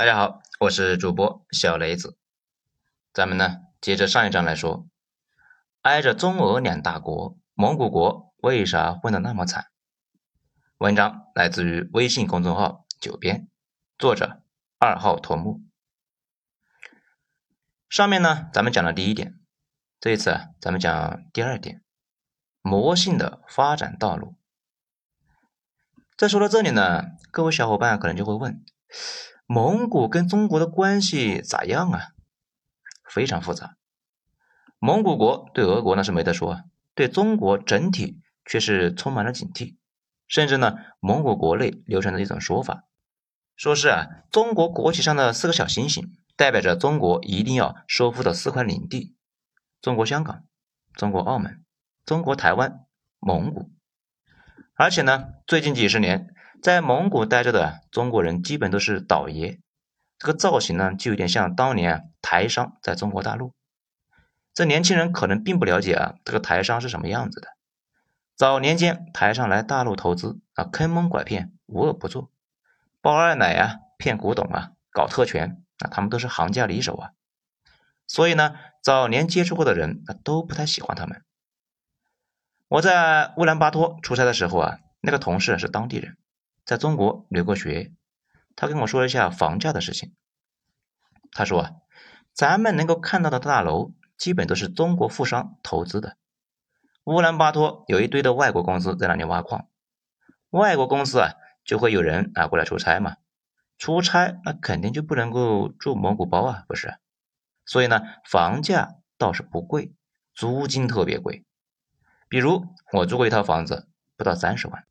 大家好，我是主播小雷子。咱们呢接着上一章来说，挨着中俄两大国，蒙古国为啥混得那么惨？文章来自于微信公众号“九编”，作者二号头目。上面呢咱们讲了第一点，这一次啊咱们讲第二点，魔性的发展道路。在说到这里呢，各位小伙伴可能就会问。蒙古跟中国的关系咋样啊？非常复杂。蒙古国对俄国那是没得说，对中国整体却是充满了警惕。甚至呢，蒙古国内流传着一种说法，说是啊，中国国旗上的四个小星星代表着中国一定要收复的四块领地：中国香港、中国澳门、中国台湾、蒙古。而且呢，最近几十年。在蒙古待着的中国人基本都是倒爷，这个造型呢就有点像当年台商在中国大陆。这年轻人可能并不了解啊，这个台商是什么样子的。早年间台商来大陆投资啊，坑蒙拐骗无恶不作，包二奶啊，骗古董啊，搞特权啊，他们都是行家里手啊。所以呢，早年接触过的人啊都不太喜欢他们。我在乌兰巴托出差的时候啊，那个同事是当地人。在中国留过学，他跟我说一下房价的事情。他说啊，咱们能够看到的大楼基本都是中国富商投资的。乌兰巴托有一堆的外国公司在那里挖矿，外国公司啊就会有人啊过来出差嘛。出差那肯定就不能够住蒙古包啊，不是？所以呢，房价倒是不贵，租金特别贵。比如我租过一套房子，不到三十万。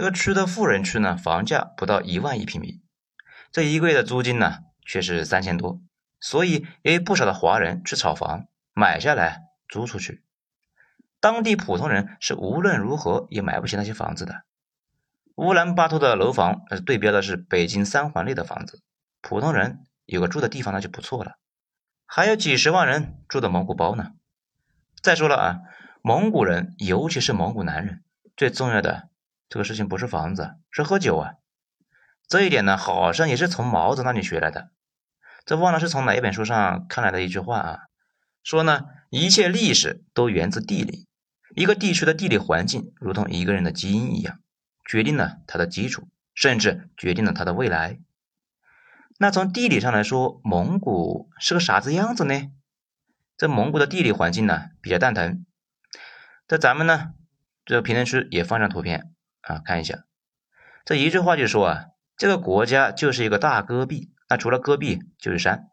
这个区的富人区呢，房价不到一万一平米，这一个月的租金呢却是三千多，所以也有不少的华人去炒房，买下来租出去。当地普通人是无论如何也买不起那些房子的。乌兰巴托的楼房呃对标的是北京三环内的房子，普通人有个住的地方那就不错了，还有几十万人住的蒙古包呢。再说了啊，蒙古人尤其是蒙古男人，最重要的。这个事情不是房子，是喝酒啊！这一点呢，好像也是从毛子那里学来的。这忘了是从哪一本书上看来的一句话啊，说呢，一切历史都源自地理，一个地区的地理环境如同一个人的基因一样，决定了它的基础，甚至决定了它的未来。那从地理上来说，蒙古是个啥子样子呢？这蒙古的地理环境呢，比较蛋疼。在咱们呢，这个评论区也放上图片。啊，看一下，这一句话就说啊，这个国家就是一个大戈壁，那除了戈壁就是山。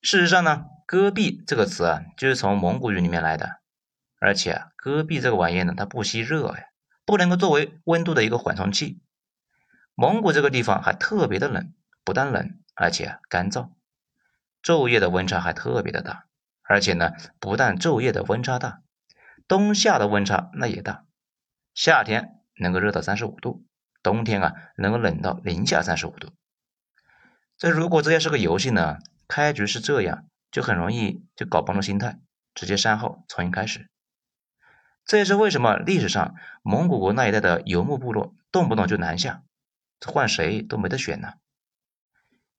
事实上呢，戈壁这个词啊，就是从蒙古语里面来的，而且啊，戈壁这个玩意呢，它不吸热呀，不能够作为温度的一个缓冲器。蒙古这个地方还特别的冷，不但冷，而且干燥，昼夜的温差还特别的大，而且呢，不但昼夜的温差大，冬夏的温差那也大，夏天。能够热到三十五度，冬天啊能够冷到零下三十五度。这如果这要是个游戏呢，开局是这样，就很容易就搞崩了心态，直接删号重新开始。这也是为什么历史上蒙古国那一带的游牧部落动不动就南下，换谁都没得选呢。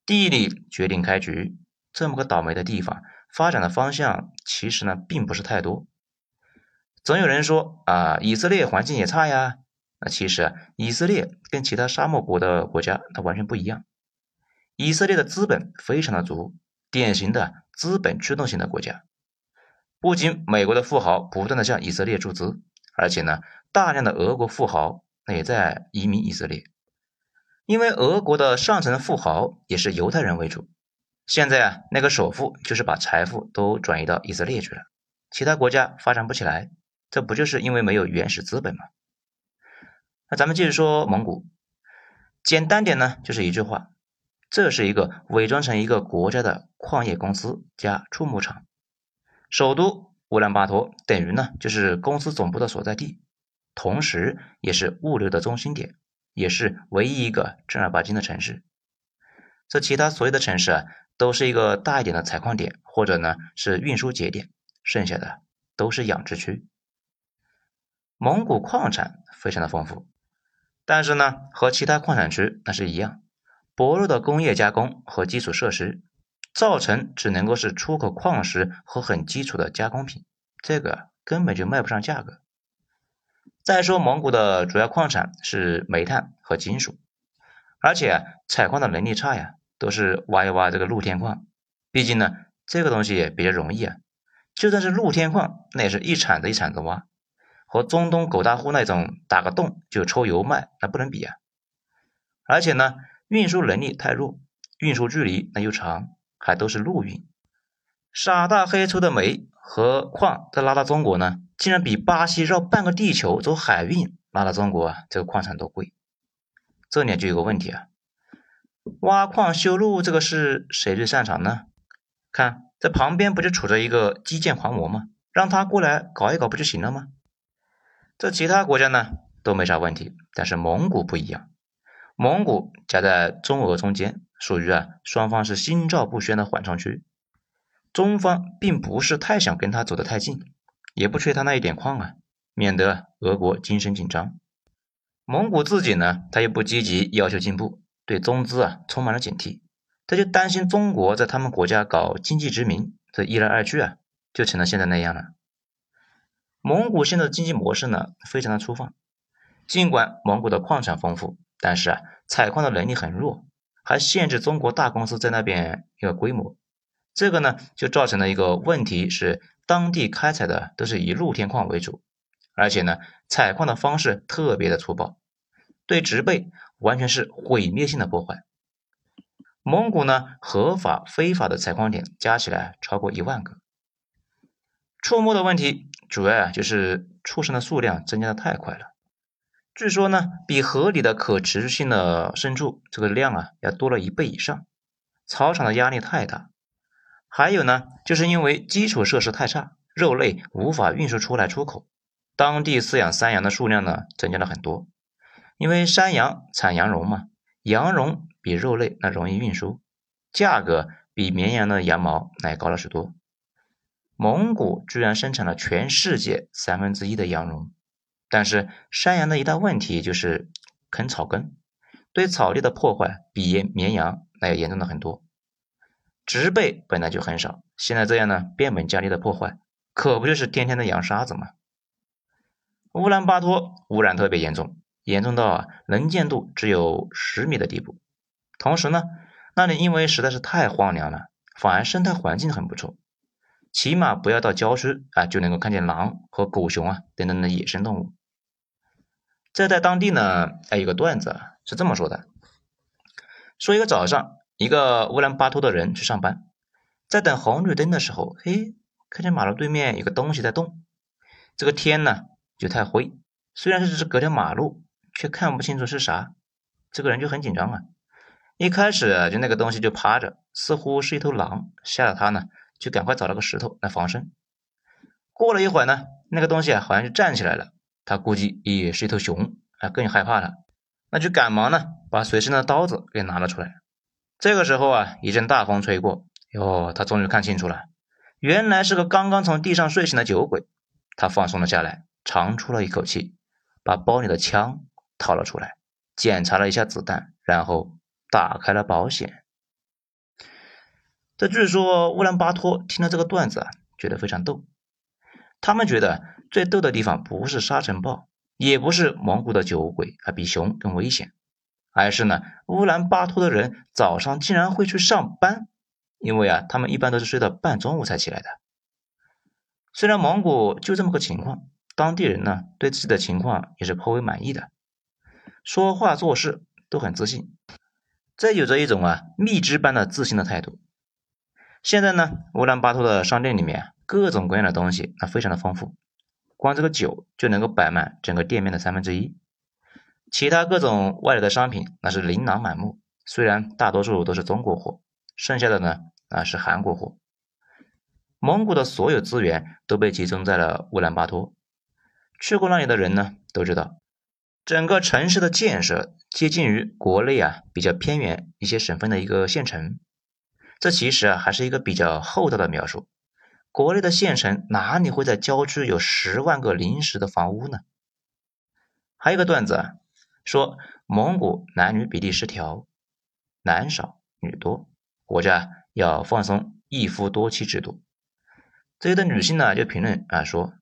地理决定开局，这么个倒霉的地方，发展的方向其实呢并不是太多。总有人说啊，以色列环境也差呀。那其实啊，以色列跟其他沙漠国的国家它完全不一样。以色列的资本非常的足，典型的资本驱动型的国家。不仅美国的富豪不断的向以色列注资，而且呢，大量的俄国富豪那也在移民以色列。因为俄国的上层富豪也是犹太人为主。现在啊，那个首富就是把财富都转移到以色列去了，其他国家发展不起来，这不就是因为没有原始资本吗？咱们继续说蒙古，简单点呢，就是一句话，这是一个伪装成一个国家的矿业公司加畜牧场，首都乌兰巴托等于呢就是公司总部的所在地，同时也是物流的中心点，也是唯一一个正儿八经的城市。这其他所有的城市啊，都是一个大一点的采矿点，或者呢是运输节点，剩下的都是养殖区。蒙古矿产非常的丰富。但是呢，和其他矿产区那是一样，薄弱的工业加工和基础设施，造成只能够是出口矿石和很基础的加工品，这个根本就卖不上价格。再说蒙古的主要矿产是煤炭和金属，而且采矿的能力差呀，都是挖一挖这个露天矿。毕竟呢，这个东西也比较容易啊。就算是露天矿，那也是一铲子一铲子挖，和中东狗大户那种打个洞就抽油卖，那不能比啊。而且呢，运输能力太弱，运输距离那又长，还都是陆运。傻大黑粗的煤和矿再拉到中国呢？竟然比巴西绕半个地球走海运拉到中国啊，这个矿产都贵。这里就有个问题啊，挖矿修路这个事谁最擅长呢？看这旁边不就杵着一个基建狂魔吗？让他过来搞一搞不就行了吗？这其他国家呢都没啥问题，但是蒙古不一样，蒙古夹在中俄中间，属于啊双方是心照不宣的缓冲区，中方并不是太想跟他走得太近。也不缺他那一点矿啊，免得俄国精神紧张。蒙古自己呢，他又不积极要求进步，对中资啊充满了警惕，他就担心中国在他们国家搞经济殖民，这一来二去啊，就成了现在那样了。蒙古现在的经济模式呢，非常的粗放。尽管蒙古的矿产丰富，但是啊，采矿的能力很弱，还限制中国大公司在那边一个规模。这个呢，就造成了一个问题是。当地开采的都是以露天矿为主，而且呢，采矿的方式特别的粗暴，对植被完全是毁灭性的破坏。蒙古呢，合法、非法的采矿点加起来超过一万个。触摸的问题主要啊，就是畜生的数量增加的太快了。据说呢，比合理的可持续性的牲畜这个量啊，要多了一倍以上。草场的压力太大。还有呢，就是因为基础设施太差，肉类无法运输出来出口，当地饲养山羊的数量呢增加了很多。因为山羊产羊绒嘛，羊绒比肉类那容易运输，价格比绵羊的羊毛那高了许多。蒙古居然生产了全世界三分之一的羊绒，但是山羊的一大问题就是啃草根，对草地的破坏比绵羊那要严重的很多。植被本来就很少，现在这样呢，变本加厉的破坏，可不就是天天的扬沙子吗？乌兰巴托污染特别严重，严重到啊能见度只有十米的地步。同时呢，那里因为实在是太荒凉了，反而生态环境很不错，起码不要到郊区啊就能够看见狼和狗熊啊等等的野生动物。这在当地呢，还有个段子是这么说的：说一个早上。一个乌兰巴托的人去上班，在等红绿灯的时候，嘿，看见马路对面有个东西在动。这个天呢就太灰，虽然是只隔条马路，却看不清楚是啥。这个人就很紧张啊。一开始就那个东西就趴着，似乎是一头狼，吓得他呢就赶快找了个石头来防身。过了一会儿呢，那个东西啊好像就站起来了，他估计也是一头熊啊，更害怕了，那就赶忙呢把随身的刀子给拿了出来。这个时候啊，一阵大风吹过，哟，他终于看清楚了，原来是个刚刚从地上睡醒的酒鬼。他放松了下来，长出了一口气，把包里的枪掏了出来，检查了一下子弹，然后打开了保险。这据说乌兰巴托听了这个段子啊，觉得非常逗。他们觉得最逗的地方不是沙尘暴，也不是蒙古的酒鬼啊，比熊更危险。而是呢，乌兰巴托的人早上竟然会去上班，因为啊，他们一般都是睡到半中午才起来的。虽然蒙古就这么个情况，当地人呢对自己的情况也是颇为满意的，说话做事都很自信，这有着一种啊蜜汁般的自信的态度。现在呢，乌兰巴托的商店里面各种各样的东西那非常的丰富，光这个酒就能够摆满整个店面的三分之一。其他各种外来的商品那是琳琅满目，虽然大多数都是中国货，剩下的呢啊是韩国货。蒙古的所有资源都被集中在了乌兰巴托，去过那里的人呢都知道，整个城市的建设接近于国内啊比较偏远一些省份的一个县城。这其实啊还是一个比较厚道的描述，国内的县城哪里会在郊区有十万个临时的房屋呢？还有个段子啊。说蒙古男女比例失调，男少女多，国家要放松一夫多妻制度。这里的女性呢就评论啊说，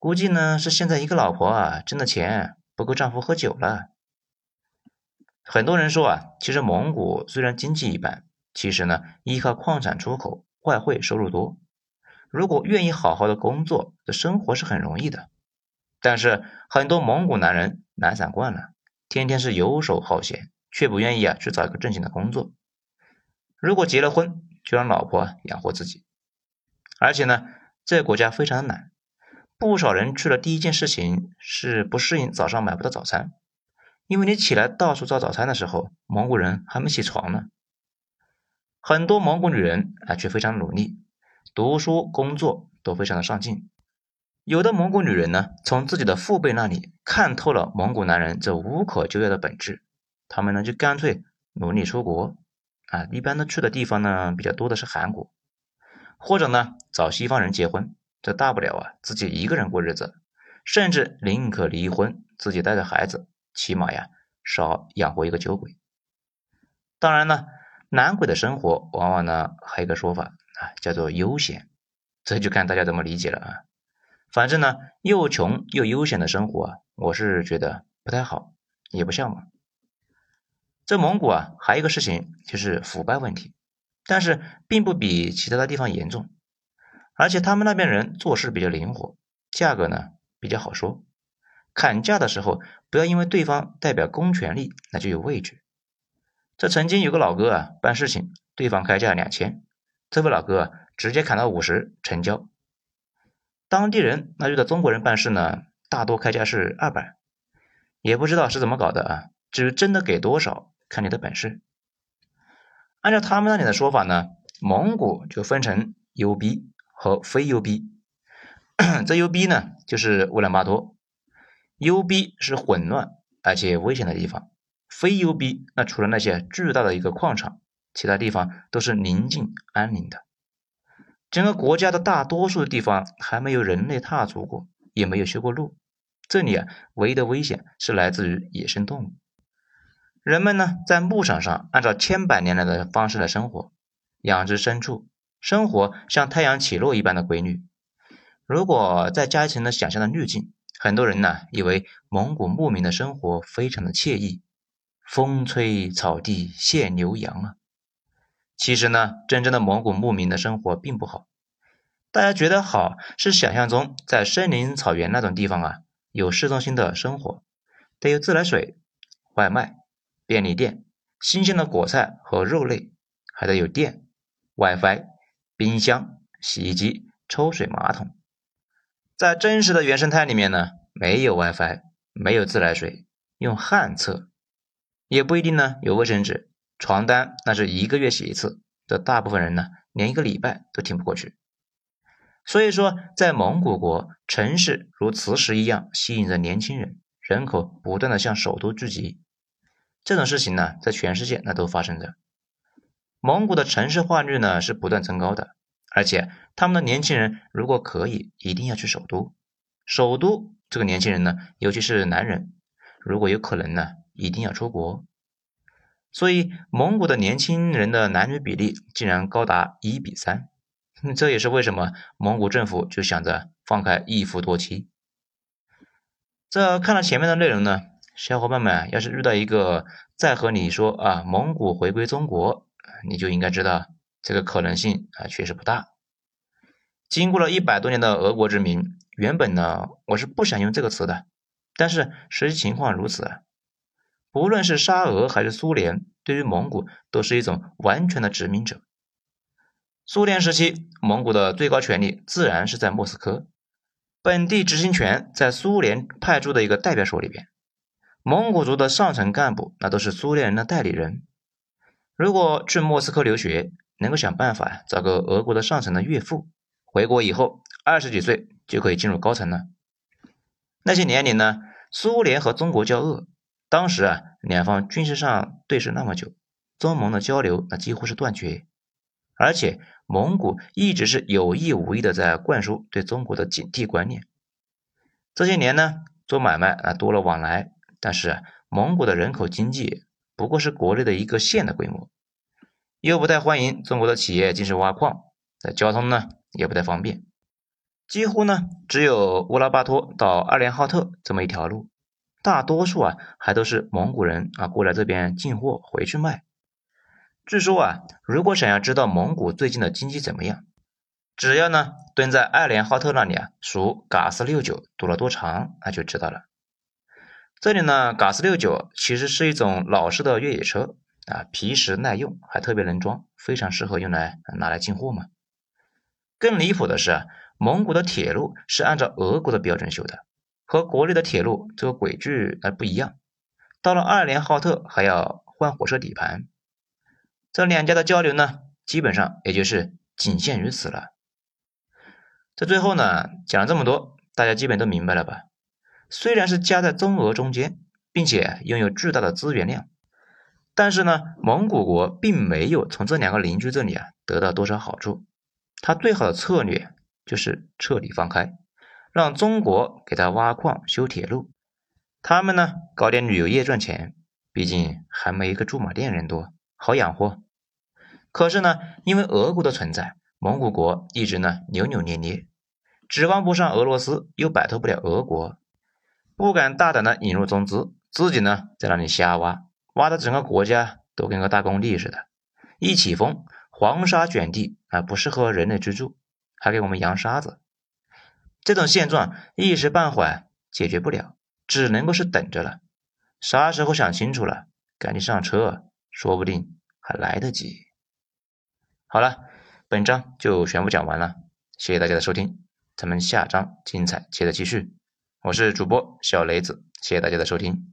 估计呢是现在一个老婆啊挣的钱不够丈夫喝酒了。很多人说啊，其实蒙古虽然经济一般，其实呢依靠矿产出口，外汇收入多。如果愿意好好的工作，这生活是很容易的。但是很多蒙古男人懒散惯了，天天是游手好闲，却不愿意啊去找一个正经的工作。如果结了婚，就让老婆养活自己。而且呢，这个国家非常的懒，不少人去了第一件事情是不适应早上买不到早餐，因为你起来到处找早餐的时候，蒙古人还没起床呢。很多蒙古女人啊却非常努力，读书工作都非常的上进。有的蒙古女人呢，从自己的父辈那里看透了蒙古男人这无可救药的本质，他们呢就干脆努力出国啊，一般呢去的地方呢比较多的是韩国。或者呢，找西方人结婚，这大不了啊，自己一个人过日子，甚至宁可离婚，自己带着孩子，起码呀，少养活一个酒鬼。当然呢，男鬼的生活往往呢，还有个说法啊，叫做悠闲，这就看大家怎么理解了啊。反正呢，又穷又悠闲的生活啊，我是觉得不太好，也不向往。这蒙古啊，还有一个事情就是腐败问题。但是并不比其他的地方严重，而且他们那边人做事比较灵活，价格呢比较好说。砍价的时候，不要因为对方代表公权力，那就有畏惧。这曾经有个老哥啊，办事情，对方开价两千，这位老哥直接砍到五十成交。当地人那遇到中国人办事呢，大多开价是二百，也不知道是怎么搞的啊。至于真的给多少，看你的本事。按照他们那里的说法呢，蒙古就分成 UB 和非 UB。这 UB 呢，就是乌兰巴托。，UB 是混乱而且危险的地方，非 U B，那除了那些巨大的一个矿场，其他地方都是宁静安宁的。整个国家的大多数的地方还没有人类踏足过，也没有修过路。这里啊，唯一的危险是来自于野生动物。人们呢，在牧场上按照千百年来的方式来生活，养殖牲畜，生活像太阳起落一般的规律。如果再加一层的想象的滤镜，很多人呢以为蒙古牧民的生活非常的惬意，风吹草低见牛羊啊。其实呢，真正的蒙古牧民的生活并不好。大家觉得好，是想象中在森林草原那种地方啊，有市中心的生活，得有自来水、外卖。便利店、新鲜的果菜和肉类，还得有电、WiFi、冰箱、洗衣机、抽水马桶。在真实的原生态里面呢，没有 WiFi，没有自来水，用旱厕，也不一定呢有卫生纸。床单那是一个月洗一次，这大部分人呢连一个礼拜都挺不过去。所以说，在蒙古国，城市如磁石一样吸引着年轻人，人口不断的向首都聚集。这种事情呢，在全世界那都发生着。蒙古的城市化率呢是不断增高的，而且他们的年轻人如果可以，一定要去首都。首都这个年轻人呢，尤其是男人，如果有可能呢，一定要出国。所以，蒙古的年轻人的男女比例竟然高达一比三，这也是为什么蒙古政府就想着放开一夫多妻。这看了前面的内容呢。小伙伴们，要是遇到一个再和你说啊，蒙古回归中国，你就应该知道这个可能性啊确实不大。经过了一百多年的俄国殖民，原本呢我是不想用这个词的，但是实际情况如此。不论是沙俄还是苏联，对于蒙古都是一种完全的殖民者。苏联时期，蒙古的最高权力自然是在莫斯科，本地执行权在苏联派驻的一个代表手里边。蒙古族的上层干部，那都是苏联人的代理人。如果去莫斯科留学，能够想办法找个俄国的上层的岳父，回国以后二十几岁就可以进入高层了。那些年里呢，苏联和中国交恶，当时啊，两方军事上对峙那么久，中蒙的交流那几乎是断绝，而且蒙古一直是有意无意的在灌输对中国的警惕观念。这些年呢，做买卖啊多了往来。但是蒙古的人口经济不过是国内的一个县的规模，又不太欢迎中国的企业进去挖矿，那交通呢也不太方便，几乎呢只有乌拉巴托到二连浩特这么一条路，大多数啊还都是蒙古人啊过来这边进货回去卖。据说啊，如果想要知道蒙古最近的经济怎么样，只要呢蹲在二连浩特那里啊数嘎斯六九堵了多长，那就知道了。这里呢，嘎斯六九其实是一种老式的越野车啊，皮实耐用，还特别能装，非常适合用来拿来进货嘛。更离谱的是，蒙古的铁路是按照俄国的标准修的，和国内的铁路这个轨距还不一样。到了二连浩特还要换火车底盘，这两家的交流呢，基本上也就是仅限于此了。在最后呢，讲了这么多，大家基本都明白了吧？虽然是夹在中俄中间，并且拥有巨大的资源量，但是呢，蒙古国并没有从这两个邻居这里啊得到多少好处。他最好的策略就是彻底放开，让中国给他挖矿修铁路，他们呢搞点旅游业赚钱，毕竟还没一个驻马店人多，好养活。可是呢，因为俄国的存在，蒙古国一直呢扭扭捏捏，指望不上俄罗斯，又摆脱不了俄国。不敢大胆的引入中资，自己呢在那里瞎挖，挖的整个国家都跟个大工地似的。一起风，黄沙卷地啊，不适合人类居住，还给我们扬沙子。这种现状一时半会解决不了，只能够是等着了。啥时候想清楚了，赶紧上车，说不定还来得及。好了，本章就全部讲完了，谢谢大家的收听，咱们下章精彩接着继续。我是主播小雷子，谢谢大家的收听。